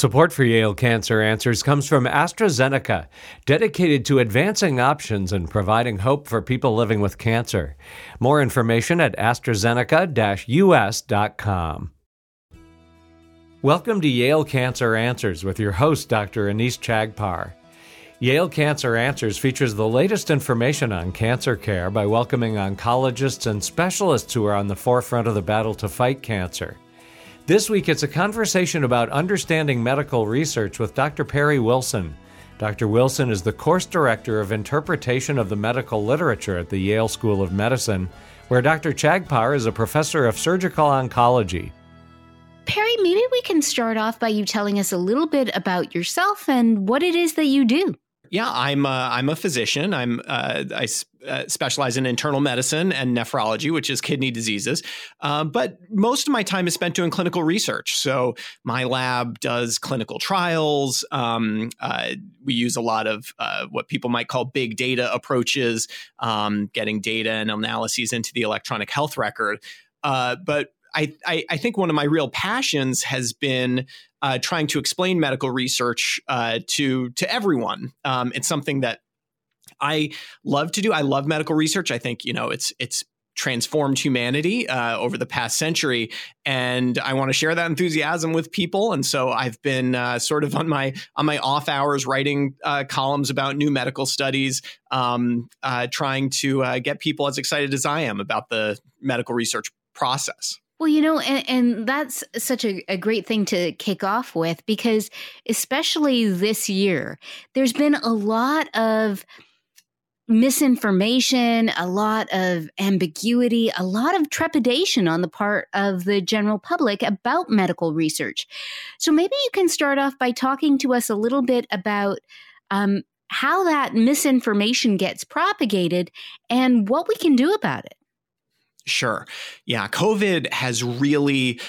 Support for Yale Cancer Answers comes from AstraZeneca, dedicated to advancing options and providing hope for people living with cancer. More information at AstraZeneca US.com. Welcome to Yale Cancer Answers with your host, Dr. Anees Chagpar. Yale Cancer Answers features the latest information on cancer care by welcoming oncologists and specialists who are on the forefront of the battle to fight cancer. This week, it's a conversation about understanding medical research with Dr. Perry Wilson. Dr. Wilson is the course director of interpretation of the medical literature at the Yale School of Medicine, where Dr. Chagpar is a professor of surgical oncology. Perry, maybe we can start off by you telling us a little bit about yourself and what it is that you do. Yeah, I'm a, I'm a physician. I'm uh, I uh, specialize in internal medicine and nephrology, which is kidney diseases. Uh, but most of my time is spent doing clinical research. So my lab does clinical trials. Um, uh, we use a lot of uh, what people might call big data approaches, um, getting data and analyses into the electronic health record. Uh, but I, I, I, think one of my real passions has been trying to explain medical research to to everyone. Um, it's something that I love to do. I love medical research. I think you know it's it's transformed humanity uh, over the past century, and I want to share that enthusiasm with people. And so I've been uh, sort of on my on my off hours writing uh, columns about new medical studies, um, uh, trying to uh, get people as excited as I am about the medical research process. Well, you know, and, and that's such a, a, great thing to kick off with because, especially this year, there's been a lot of misinformation, a lot of ambiguity, a lot of trepidation on the part of the general public about medical research. So maybe you can start off by talking to us a little bit about. Um, how that misinformation gets propagated and what we can do about it. Sure. Yeah. COVID has really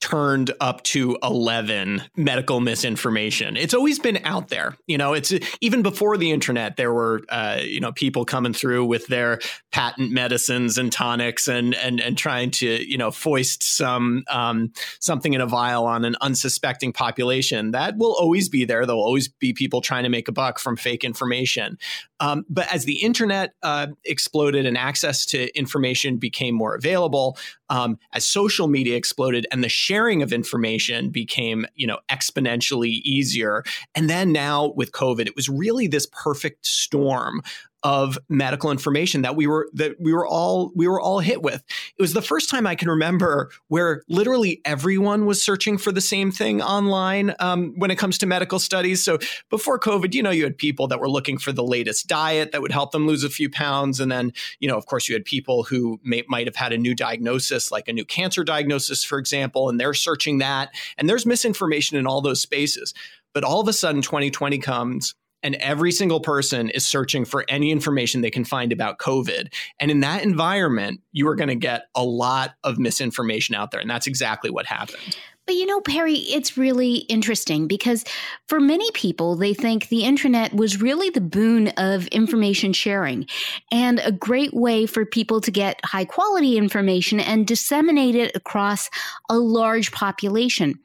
turned up to 11 medical misinformation. It's always been out there. You know, it's even before the internet, there were, uh, you know, people coming through with their patent medicines and tonics and, and, and trying to, you know, foist some, um, something in a vial on an unsuspecting population. That will always be there. There'll always be people trying to make a buck from fake information. Um, but as the internet uh, exploded and access to information became more available, um, as social media exploded and the sharing of information became, you know, exponentially easier, and then now with COVID, it was really this perfect storm of medical information that we were that we were all we were all hit with. It was the first time I can remember where literally everyone was searching for the same thing online um, when it comes to medical studies. So before COVID, you know, you had people that were looking for the latest diet that would help them lose a few pounds, and then you know, of course, you had people who may, might have had a new diagnosis, like a new cancer diagnosis, for example, and they're searching that. And there's misinformation in all those spaces. But all of a sudden, 2020 comes and every single person is searching for any information they can find about COVID. And in that environment, you are going to get a lot of misinformation out there. And that's exactly what happened. But you know, Perry, it's really interesting because for many people, they think the internet was really the boon of information sharing and a great way for people to get high quality information and disseminate it across a large population.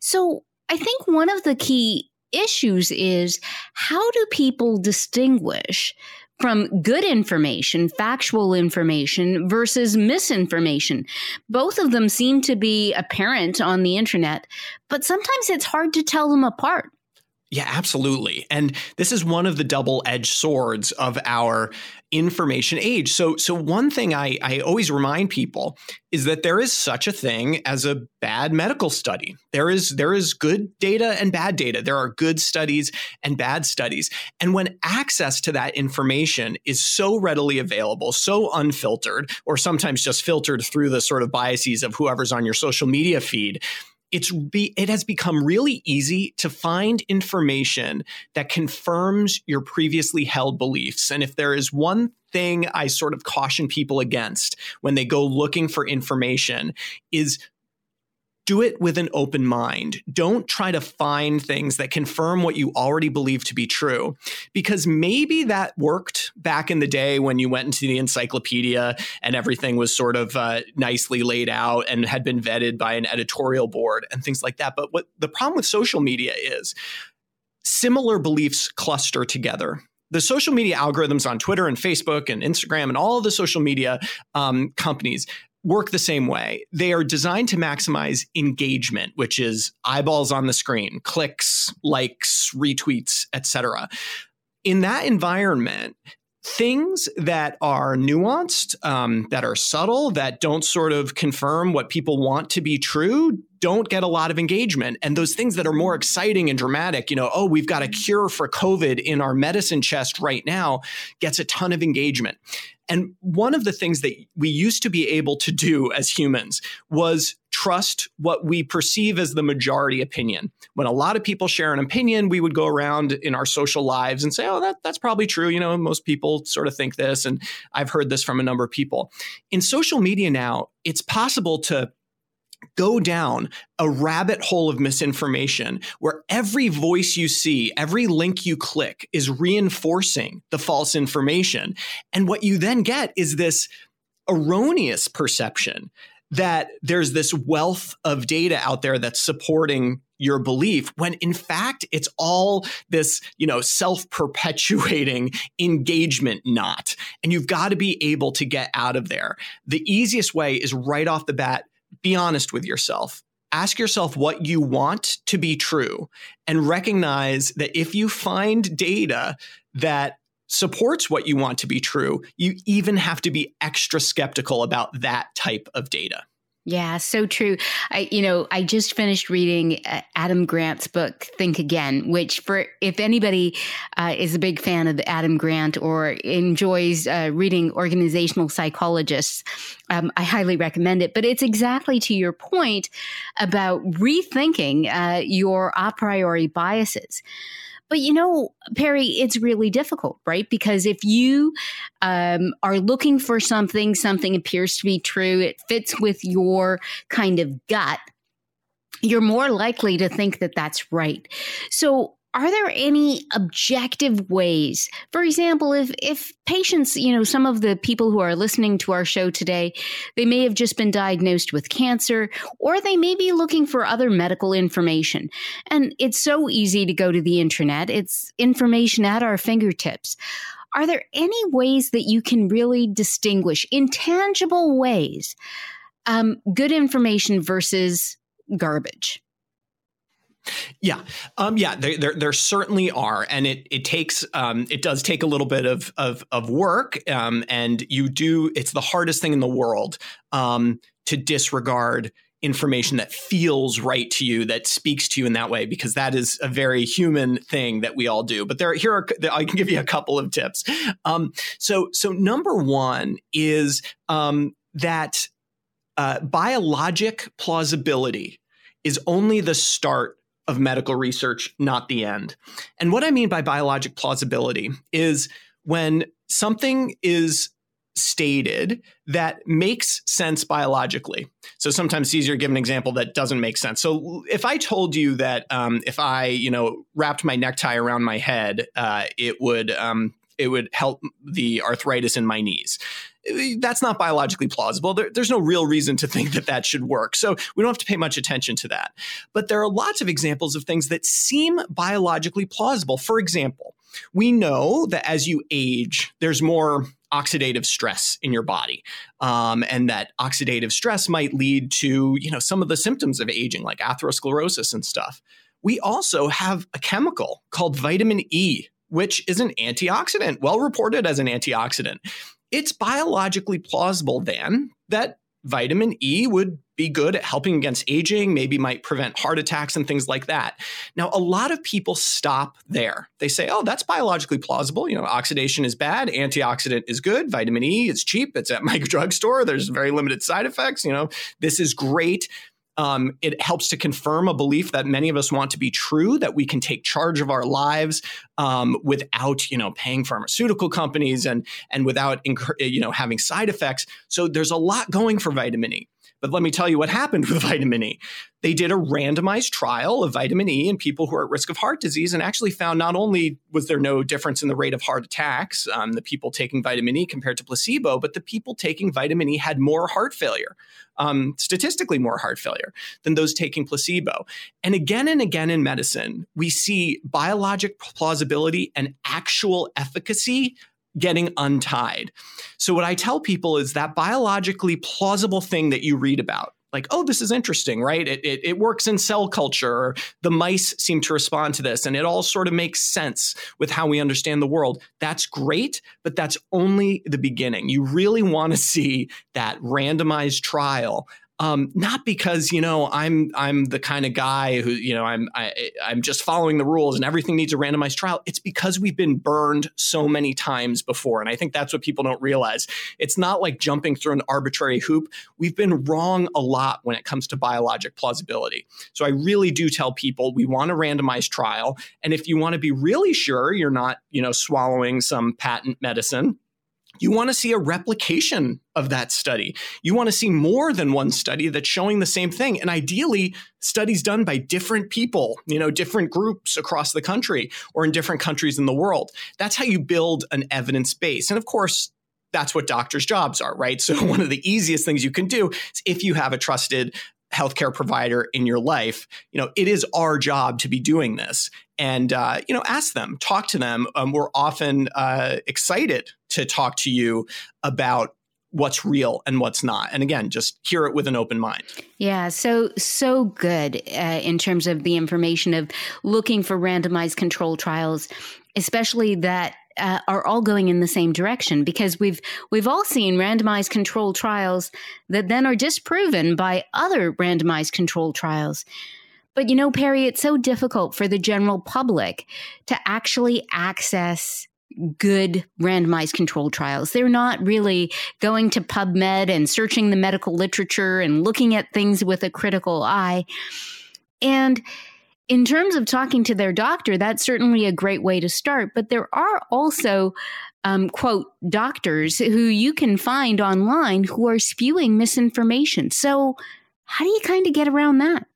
So I think one of the key issues is how do people distinguish from good information, factual information versus misinformation. Both of them seem to be apparent on the internet, but sometimes it's hard to tell them apart. Yeah, absolutely. And this is one of the double-edged swords of our information age. So so one thing I, I always remind people is that there is such a thing as a bad medical study. There is there is good data and bad data. There are good studies and bad studies. And when access to that information is so readily available, so unfiltered, or sometimes just filtered through the sort of biases of whoever's on your social media feed, it's be, it has become really easy to find information that confirms your previously held beliefs. And if there is one thing I sort of caution people against when they go looking for information is do it with an open mind. Don't try to find things that confirm what you already believe to be true, because maybe that worked back in the day when you went into the encyclopedia and everything was sort of uh, nicely laid out and had been vetted by an editorial board and things like that. But what the problem with social media is similar beliefs cluster together the social media algorithms on Twitter and Facebook and Instagram and all the social media um, companies work the same way. They are designed to maximize engagement, which is eyeballs on the screen, clicks, likes, retweets, etc. In that environment, things that are nuanced, um, that are subtle, that don't sort of confirm what people want to be true, don't get a lot of engagement. And those things that are more exciting and dramatic, you know, oh, we've got a cure for COVID in our medicine chest right now, gets a ton of engagement. And one of the things that we used to be able to do as humans was trust what we perceive as the majority opinion. When a lot of people share an opinion, we would go around in our social lives and say, oh, that, that's probably true. You know, most people sort of think this. And I've heard this from a number of people. In social media now, it's possible to go down a rabbit hole of misinformation where every voice you see, every link you click is reinforcing the false information. And what you then get is this erroneous perception that there's this wealth of data out there that's supporting your belief when in fact it's all this you know self-perpetuating engagement knot and you've got to be able to get out of there the easiest way is right off the bat be honest with yourself. Ask yourself what you want to be true and recognize that if you find data that supports what you want to be true, you even have to be extra skeptical about that type of data. Yeah, so true. I, you know, I just finished reading uh, Adam Grant's book, Think Again, which, for if anybody uh, is a big fan of Adam Grant or enjoys uh, reading organizational psychologists, um, I highly recommend it. But it's exactly to your point about rethinking uh, your a priori biases. But you know, Perry, it's really difficult, right? Because if you um, are looking for something, something appears to be true, it fits with your kind of gut, you're more likely to think that that's right. So are there any objective ways? For example if if patients you know some of the people who are listening to our show today they may have just been diagnosed with cancer or they may be looking for other medical information. And it's so easy to go to the internet. It's information at our fingertips. Are there any ways that you can really distinguish in tangible ways um, good information versus garbage yeah, um, yeah, there, there, there, certainly are, and it it takes um, it does take a little bit of of, of work, um, and you do. It's the hardest thing in the world um, to disregard information that feels right to you, that speaks to you in that way, because that is a very human thing that we all do. But there, here are I can give you a couple of tips. Um, so, so number one is um, that uh, biologic plausibility is only the start of medical research, not the end. And what I mean by biologic plausibility is when something is stated that makes sense biologically. So sometimes it's easier to give an example that doesn't make sense. So if I told you that um, if I, you know, wrapped my necktie around my head, uh, it would um, it would help the arthritis in my knees that's not biologically plausible. There, there's no real reason to think that that should work. So we don't have to pay much attention to that. But there are lots of examples of things that seem biologically plausible. For example, we know that as you age, there's more oxidative stress in your body, um, and that oxidative stress might lead to you know some of the symptoms of aging, like atherosclerosis and stuff. We also have a chemical called vitamin E, which is an antioxidant, well reported as an antioxidant it's biologically plausible then that vitamin E would be good at helping against aging, maybe might prevent heart attacks and things like that. Now, a lot of people stop there. They say, oh, that's biologically plausible. You know, oxidation is bad, antioxidant is good, vitamin E is cheap, it's at my drugstore, there's very limited side effects. You know, this is great. Um, it helps to confirm a belief that many of us want to be true, that we can take charge of our lives um, without, you know, paying pharmaceutical companies and and without, you know, having side effects. So there's a lot going for vitamin E. But let me tell you what happened with vitamin E. They did a randomized trial of vitamin E in people who are at risk of heart disease and actually found not only was there no difference in the rate of heart attacks, um, the people taking vitamin E compared to placebo, but the people taking vitamin E had more heart failure, um, statistically more heart failure than those taking placebo. And again and again in medicine, we see biologic plausibility and actual efficacy getting untied. So, what I tell people is that biologically plausible thing that you read about, like, oh, this is interesting, right? It, it, it, works in cell culture. The mice seem to respond to this, and it all sort of makes sense with how we understand the world. That's great, but that's only the beginning. You really want to see that randomized trial um, not because you know I'm I'm the kind of guy who you know I'm I, I'm just following the rules and everything needs a randomized trial. It's because we've been burned so many times before, and I think that's what people don't realize. It's not like jumping through an arbitrary hoop. We've been wrong a lot when it comes to biologic plausibility. So I really do tell people we want a randomized trial, and if you want to be really sure you're not you know swallowing some patent medicine you want to see a replication of that study. You want to see more than one study that's showing the same thing. And ideally, studies done by different people, you know, different groups across the country or in different countries in the world. That's how you build an evidence base. And of course, that's what doctors' jobs are, right? So, one of the easiest things you can do is if you have a trusted healthcare provider in your life, you know, it is our job to be doing this. And, uh, you know, ask them, talk to them. Um, we're often uh, excited to talk to you about what's real and what's not and again just hear it with an open mind yeah so so good uh, in terms of the information of looking for randomized control trials especially that uh, are all going in the same direction because we've we've all seen randomized controlled trials that then are disproven by other randomized controlled trials. But you know, Perry, it's so difficult for the general public to actually access good randomized controlled trials. They're not really going to PubMed and searching the medical literature and looking at things with a critical eye. And in terms of talking to their doctor, that's certainly a great way to start. But there are also, um, quote, doctors who you can find online who are spewing misinformation. So, how do you kind of get around that?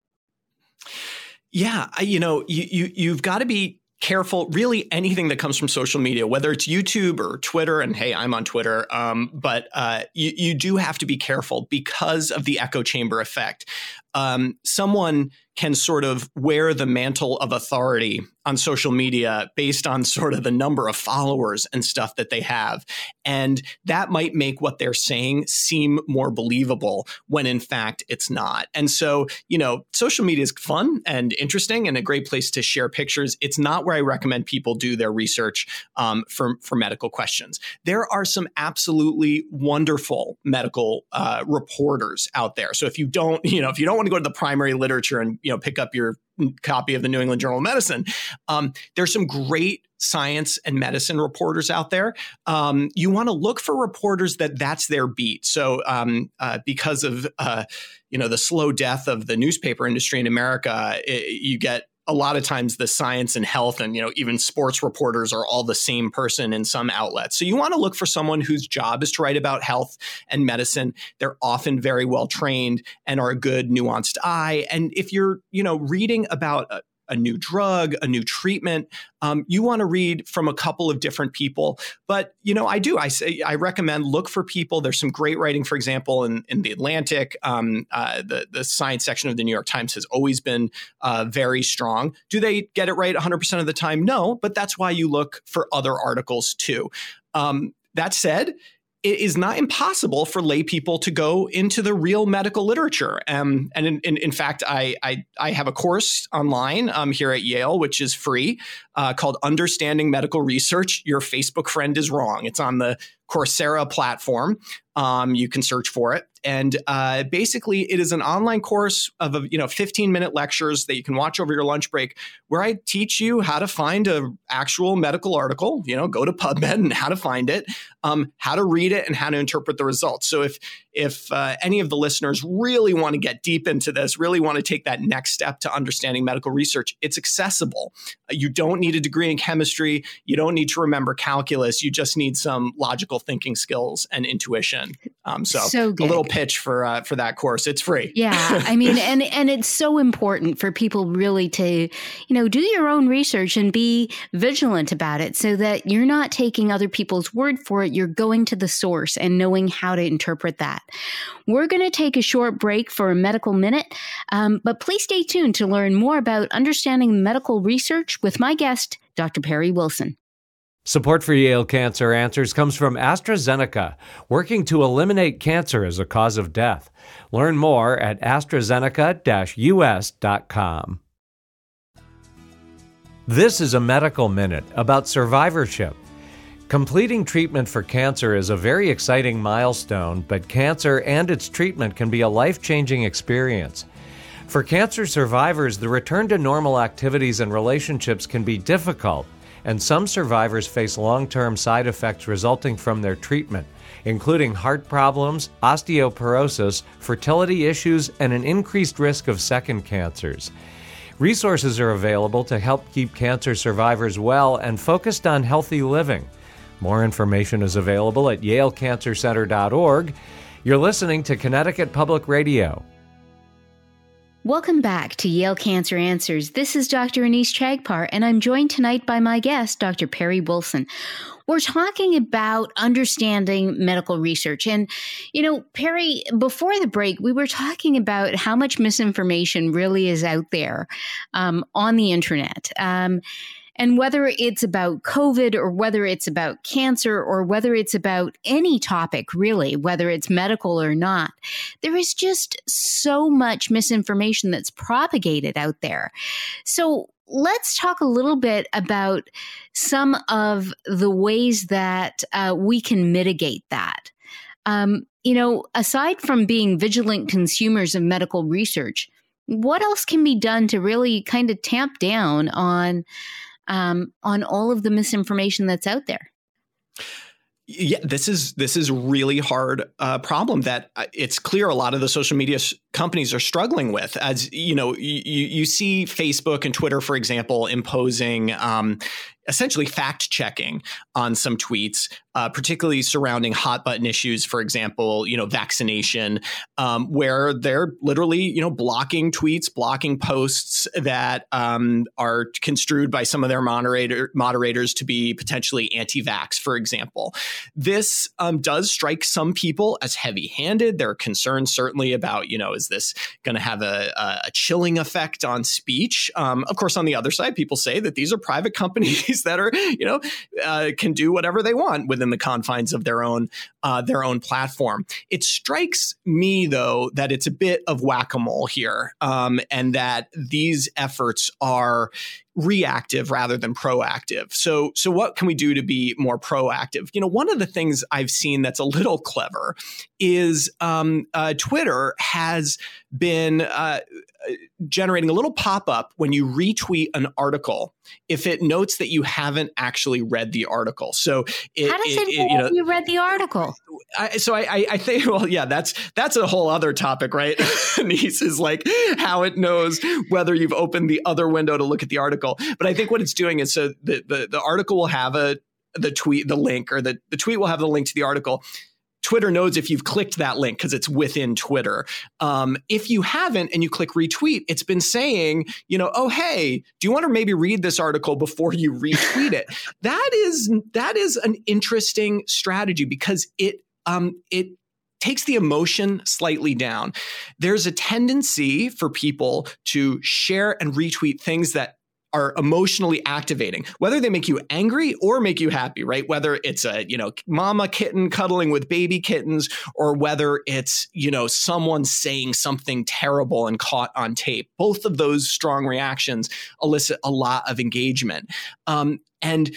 Yeah, you know, you, you you've got to be careful really anything that comes from social media whether it's youtube or twitter and hey i'm on twitter um, but uh, you, you do have to be careful because of the echo chamber effect um, someone can sort of wear the mantle of authority on social media based on sort of the number of followers and stuff that they have. And that might make what they're saying seem more believable when in fact it's not. And so, you know, social media is fun and interesting and a great place to share pictures. It's not where I recommend people do their research um, for, for medical questions. There are some absolutely wonderful medical uh, reporters out there. So if you don't, you know, if you don't want to go to the primary literature and, you know, pick up your copy of the New England Journal of Medicine. Um, there's some great science and medicine reporters out there. Um, you want to look for reporters that that's their beat. So um, uh, because of uh, you know the slow death of the newspaper industry in America, it, you get a lot of times the science and health and you know even sports reporters are all the same person in some outlets. So you want to look for someone whose job is to write about health and medicine. They're often very well trained and are a good nuanced eye. And if you're you know reading about uh, a, new drug, a new treatment. Um, you want to read from a couple of different people. But you know, I do. I say I recommend look for people. There's some great writing, for example, in, in the Atlantic. Um, uh, the the science section of the New York Times has always been uh, very strong. Do they get it right 100 percent of the time? No, but that's why you look for other articles too. Um, that said, it is not impossible for lay people to go into the real medical literature. Um, and in, in, in fact, I, I, I, have a course online um, here at Yale, which is free, uh, called Understanding Medical Research. Your Facebook friend is wrong. It's on the Coursera platform. Um, you can search for it. And uh, basically, it is an online course of you know 15 minute lectures that you can watch over your lunch break, where I teach you how to find a actual medical article. You know, go to PubMed and how to find it, um, how to read it, and how to interpret the results. So if if uh, any of the listeners really want to get deep into this, really want to take that next step to understanding medical research, it's accessible. You don't need a degree in chemistry. You don't need to remember calculus. You just need some logical thinking skills and intuition. Um, so, so a little pitch for uh, for that course. It's free. Yeah, I mean, and and it's so important for people really to, you know, do your own research and be vigilant about it, so that you're not taking other people's word for it. You're going to the source and knowing how to interpret that. We're going to take a short break for a medical minute, um, but please stay tuned to learn more about understanding medical research with my guest, Dr. Perry Wilson. Support for Yale Cancer Answers comes from AstraZeneca, working to eliminate cancer as a cause of death. Learn more at AstraZeneca US.com. This is a medical minute about survivorship. Completing treatment for cancer is a very exciting milestone, but cancer and its treatment can be a life changing experience. For cancer survivors, the return to normal activities and relationships can be difficult and some survivors face long term side effects resulting from their treatment, including heart problems, osteoporosis, fertility issues, and an increased risk of second cancers. Resources are available to help keep cancer survivors well and focused on healthy living. More information is available at yalecancercenter.org. You're listening to Connecticut Public Radio. Welcome back to Yale Cancer Answers. This is Dr. Anees Chagpar, and I'm joined tonight by my guest, Dr. Perry Wilson. We're talking about understanding medical research. And, you know, Perry, before the break, we were talking about how much misinformation really is out there um, on the internet. Um, and whether it's about COVID or whether it's about cancer or whether it's about any topic, really, whether it's medical or not, there is just so much misinformation that's propagated out there. So let's talk a little bit about some of the ways that uh, we can mitigate that. Um, you know, aside from being vigilant consumers of medical research, what else can be done to really kind of tamp down on um, on all of the misinformation that's out there. Yeah, this is this is really hard uh, problem that uh, it's clear a lot of the social media companies are struggling with. As you know, you, you see Facebook and Twitter, for example, imposing um, essentially fact checking on some tweets, uh, particularly surrounding hot button issues, for example, you know, vaccination, um, where they're literally, you know, blocking tweets, blocking posts that um, are construed by some of their moderator moderators to be potentially anti-vax, for example. This um, does strike some people as heavy-handed. There are concerns certainly about, you know, is this going to have a, a, chilling effect on speech? Um, of course, on the other side, people say that these are private companies that are you know uh, can do whatever they want within the confines of their own uh, their own platform. It strikes me though that it's a bit of whack a mole here, um, and that these efforts are reactive rather than proactive. So so what can we do to be more proactive? You know, one of the things I've seen that's a little clever is um, uh, Twitter has been uh, generating a little pop up when you retweet an article if it notes that you haven't actually read the article. So it, how does it, it, it you know you read the article? I, so I, I think well yeah that's that's a whole other topic right. Anees is like how it knows whether you've opened the other window to look at the article. But I think what it's doing is so the the, the article will have a the tweet the link or the, the tweet will have the link to the article Twitter knows if you've clicked that link because it's within Twitter. Um, if you haven't and you click retweet, it's been saying, you know, oh hey, do you want to maybe read this article before you retweet it? that is that is an interesting strategy because it um, it takes the emotion slightly down. There's a tendency for people to share and retweet things that are emotionally activating, whether they make you angry or make you happy, right? Whether it's a, you know, mama kitten cuddling with baby kittens or whether it's, you know, someone saying something terrible and caught on tape. Both of those strong reactions elicit a lot of engagement. Um, and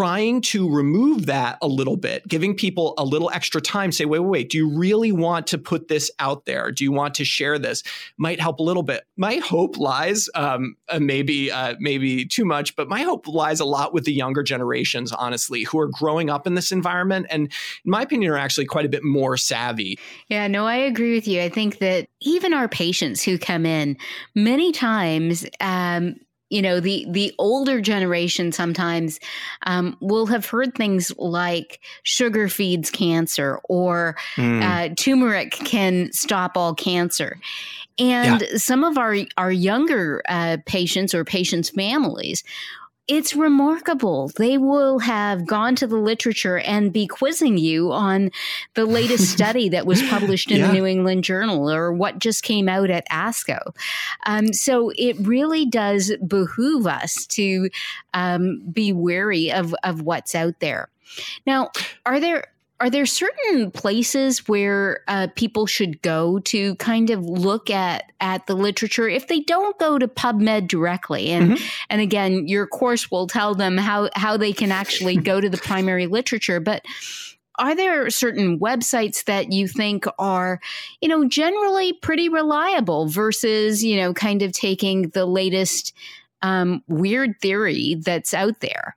trying to remove that a little bit, giving people a little extra time, say, wait, wait, wait, do you really want to put this out there? Do you want to share this? Might help a little bit. My hope lies, um, uh, maybe, uh, maybe too much, but my hope lies a lot with the younger generations, honestly, who are growing up in this environment and, in my opinion, are actually quite a bit more savvy. Yeah, no, I agree with you. I think that even our patients who come in, many times, um, you know the the older generation sometimes um, will have heard things like sugar feeds cancer or mm. uh, turmeric can stop all cancer and yeah. some of our our younger uh, patients or patients families it's remarkable. They will have gone to the literature and be quizzing you on the latest study that was published in yeah. the New England Journal or what just came out at ASCO. Um, so it really does behoove us to um, be wary of, of what's out there. Now, are there are there certain places where uh, people should go to kind of look at at the literature if they don't go to PubMed directly? And mm-hmm. and again, your course will tell them how how they can actually go to the primary literature, but are there certain websites that you think are, you know, generally pretty reliable versus, you know, kind of taking the latest um, weird theory that's out there.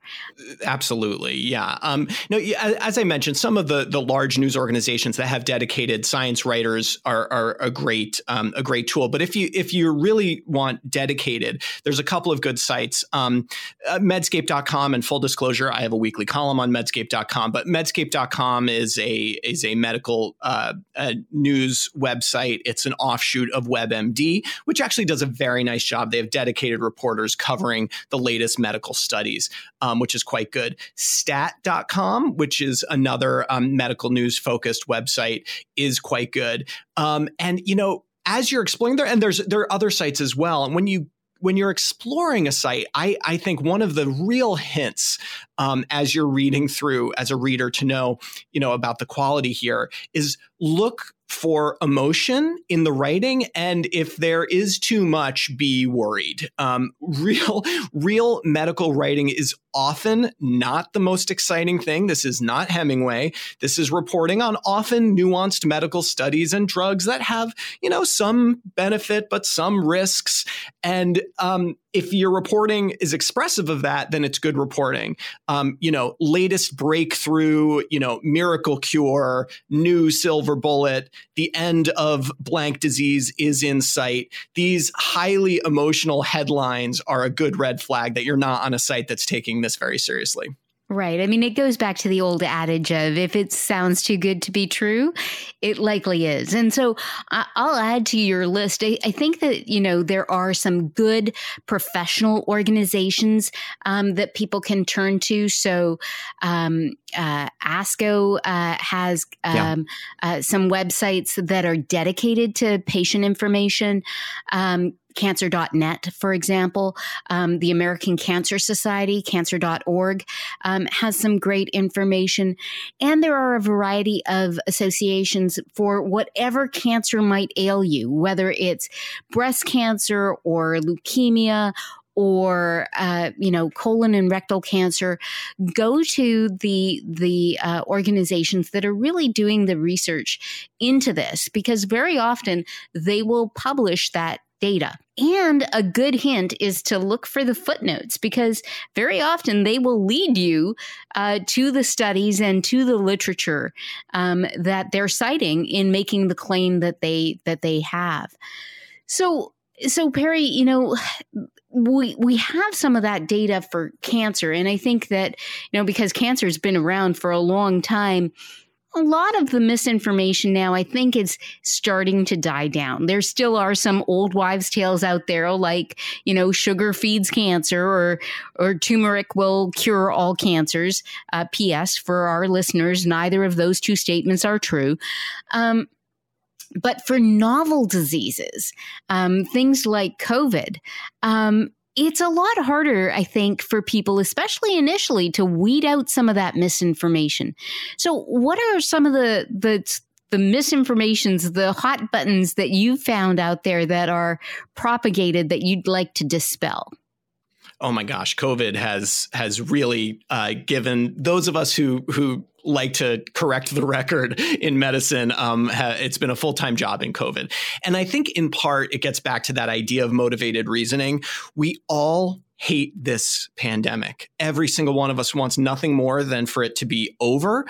Absolutely, yeah. Um, no, as I mentioned, some of the the large news organizations that have dedicated science writers are, are a great um, a great tool. But if you if you really want dedicated, there's a couple of good sites. Um, uh, Medscape.com and full disclosure, I have a weekly column on Medscape.com. But Medscape.com is a is a medical uh, a news website. It's an offshoot of WebMD, which actually does a very nice job. They have dedicated reporters covering the latest medical studies, um, which is quite good. Stat.com, which is another um, medical news focused website, is quite good. Um, and, you know, as you're exploring there, and there's there are other sites as well. And when you when you're exploring a site, I, I think one of the real hints um, as you're reading through as a reader to know, you know, about the quality here is look for emotion in the writing and if there is too much be worried. Um, real real medical writing is often not the most exciting thing this is not hemingway this is reporting on often nuanced medical studies and drugs that have you know some benefit but some risks and um, if your reporting is expressive of that, then it's good reporting. Um, you know, latest breakthrough, you know, miracle cure, new silver bullet, the end of blank disease is in sight. These highly emotional headlines are a good red flag that you're not on a site that's taking this very seriously. Right. I mean, it goes back to the old adage of if it sounds too good to be true, it likely is. And so I'll add to your list. I, I think that, you know, there are some good professional organizations um, that people can turn to. So, um, uh, ASCO uh, has um, yeah. uh, some websites that are dedicated to patient information. Um, cancer.net, for example. Um, the American Cancer Society, cancer.org, um, has some great information. And there are a variety of associations for whatever cancer might ail you, whether it's breast cancer or leukemia or uh, you know colon and rectal cancer go to the the uh, organizations that are really doing the research into this because very often they will publish that data. And a good hint is to look for the footnotes because very often they will lead you uh, to the studies and to the literature um, that they're citing in making the claim that they that they have. So, so Perry, you know, we we have some of that data for cancer, and I think that you know because cancer has been around for a long time a lot of the misinformation now, I think, is starting to die down. There still are some old wives' tales out there, like you know, sugar feeds cancer, or or turmeric will cure all cancers. Uh, P.S. For our listeners, neither of those two statements are true. Um, but for novel diseases, um, things like COVID, um, it's a lot harder, I think, for people, especially initially, to weed out some of that misinformation. So, what are some of the the the misinformations, the hot buttons that you found out there that are propagated that you'd like to dispel? oh my gosh, COVID has has really uh, given those of us who who like to correct the record in medicine. Um, ha, it's been a full time job in COVID, and I think in part it gets back to that idea of motivated reasoning. We all hate this pandemic. Every single one of us wants nothing more than for it to be over,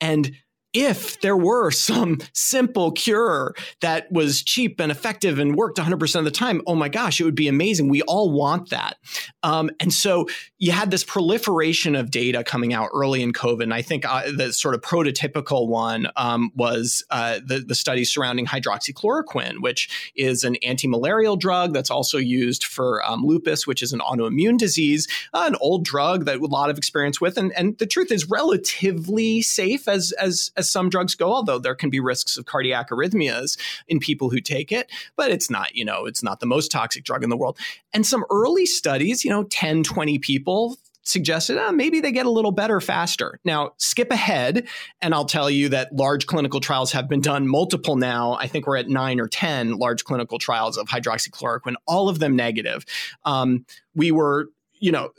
and if there were some simple cure that was cheap and effective and worked 100% of the time, oh my gosh, it would be amazing. We all want that. Um, and so you had this proliferation of data coming out early in COVID. And I think uh, the sort of prototypical one um, was uh, the, the studies surrounding hydroxychloroquine, which is an anti malarial drug that's also used for um, lupus, which is an autoimmune disease, uh, an old drug that a lot of experience with. And, and the truth is relatively safe as, as, as as some drugs go, although there can be risks of cardiac arrhythmias in people who take it, but it's not, you know, it's not the most toxic drug in the world. And some early studies, you know, 10, 20 people suggested oh, maybe they get a little better faster. Now, skip ahead, and I'll tell you that large clinical trials have been done, multiple now. I think we're at nine or 10 large clinical trials of hydroxychloroquine, all of them negative. Um, we were, you know,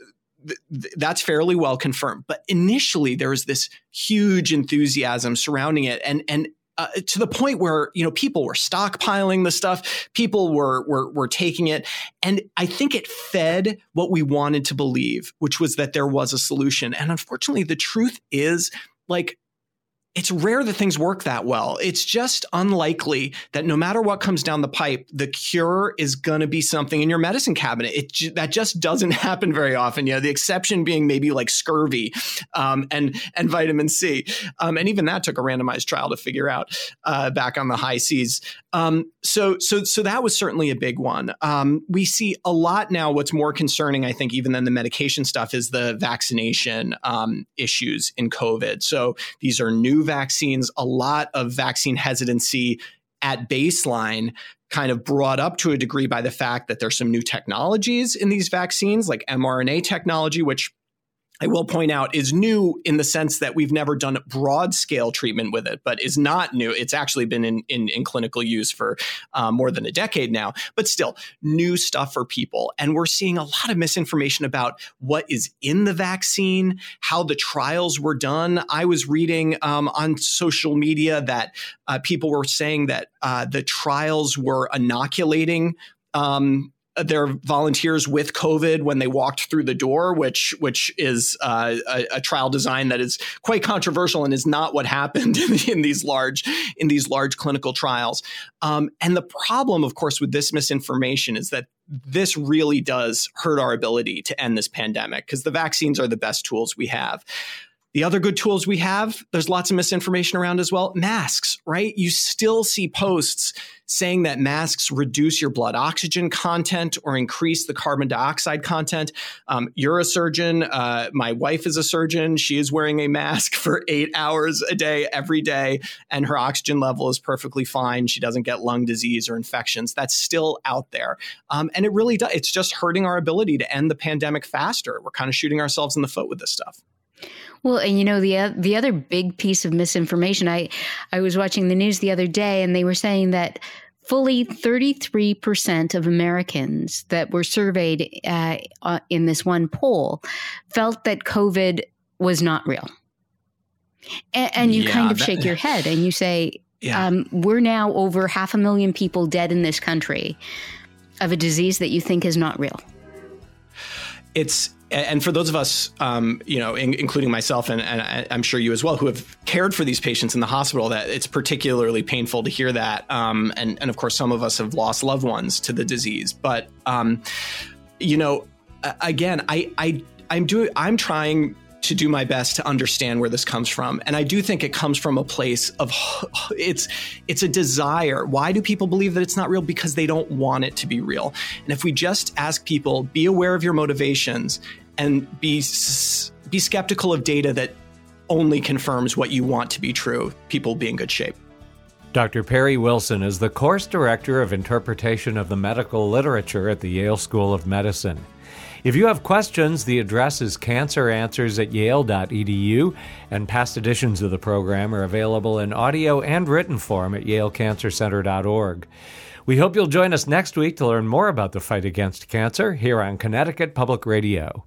that's fairly well confirmed. But initially, there was this huge enthusiasm surrounding it, and and uh, to the point where you know people were stockpiling the stuff, people were, were were taking it, and I think it fed what we wanted to believe, which was that there was a solution. And unfortunately, the truth is like it's rare that things work that well. It's just unlikely that no matter what comes down the pipe, the cure is going to be something in your medicine cabinet. It that just doesn't happen very often. You know, the exception being maybe like scurvy um, and and vitamin C, um, and even that took a randomized trial to figure out uh, back on the high seas. Um, so so so that was certainly a big one. Um, we see a lot now. What's more concerning, I think, even than the medication stuff, is the vaccination um, issues in COVID. So these are new vaccines, a lot of vaccine hesitancy at baseline kind of brought up to a degree by the fact that there's some new technologies in these vaccines like mRNA technology which I will point out is new in the sense that we've never done broad scale treatment with it, but is not new. It's actually been in, in, in clinical use for um, more than a decade now, but still new stuff for people. And we're seeing a lot of misinformation about what is in the vaccine, how the trials were done. I was reading um, on social media that uh, people were saying that uh, the trials were inoculating um, their volunteers with COVID when they walked through the door, which which is uh, a, a, trial design that is quite controversial and is not what happened in, in these large in these large clinical trials. Um, and the problem, of course, with this misinformation is that this really does hurt our ability to end this pandemic because the vaccines are the best tools we have. The other good tools we have, there's lots of misinformation around as well. Masks, right? You still see posts saying that masks reduce your blood oxygen content or increase the carbon dioxide content. Um, you're a surgeon. Uh, my wife is a surgeon. She is wearing a mask for eight hours a day, every day, and her oxygen level is perfectly fine. She doesn't get lung disease or infections. That's still out there. Um, and it really does. It's just hurting our ability to end the pandemic faster. We're kind of shooting ourselves in the foot with this stuff. Well, and you know the the other big piece of misinformation. I I was watching the news the other day, and they were saying that fully 33% of Americans that were surveyed uh, uh, in this one poll felt that COVID was not real. And, and you yeah, kind of that, shake your head and you say, yeah. um, "We're now over half a million people dead in this country of a disease that you think is not real." It's and for those of us, um, you know, in, including myself and, and, I'm sure you as well, who have cared for these patients in the hospital, that it's particularly painful to hear that. Um, and, and of course, some of us have lost loved ones to the disease. But, um, you know, again, I, I, I'm doing, I'm trying to do my best to understand where this comes from and i do think it comes from a place of it's it's a desire why do people believe that it's not real because they don't want it to be real and if we just ask people be aware of your motivations and be be skeptical of data that only confirms what you want to be true people be in good shape Dr. Perry Wilson is the course director of interpretation of the medical literature at the Yale School of Medicine. If you have questions, the address is canceranswers at yale.edu, and past editions of the program are available in audio and written form at yalecancercenter.org. We hope you'll join us next week to learn more about the fight against cancer here on Connecticut Public Radio.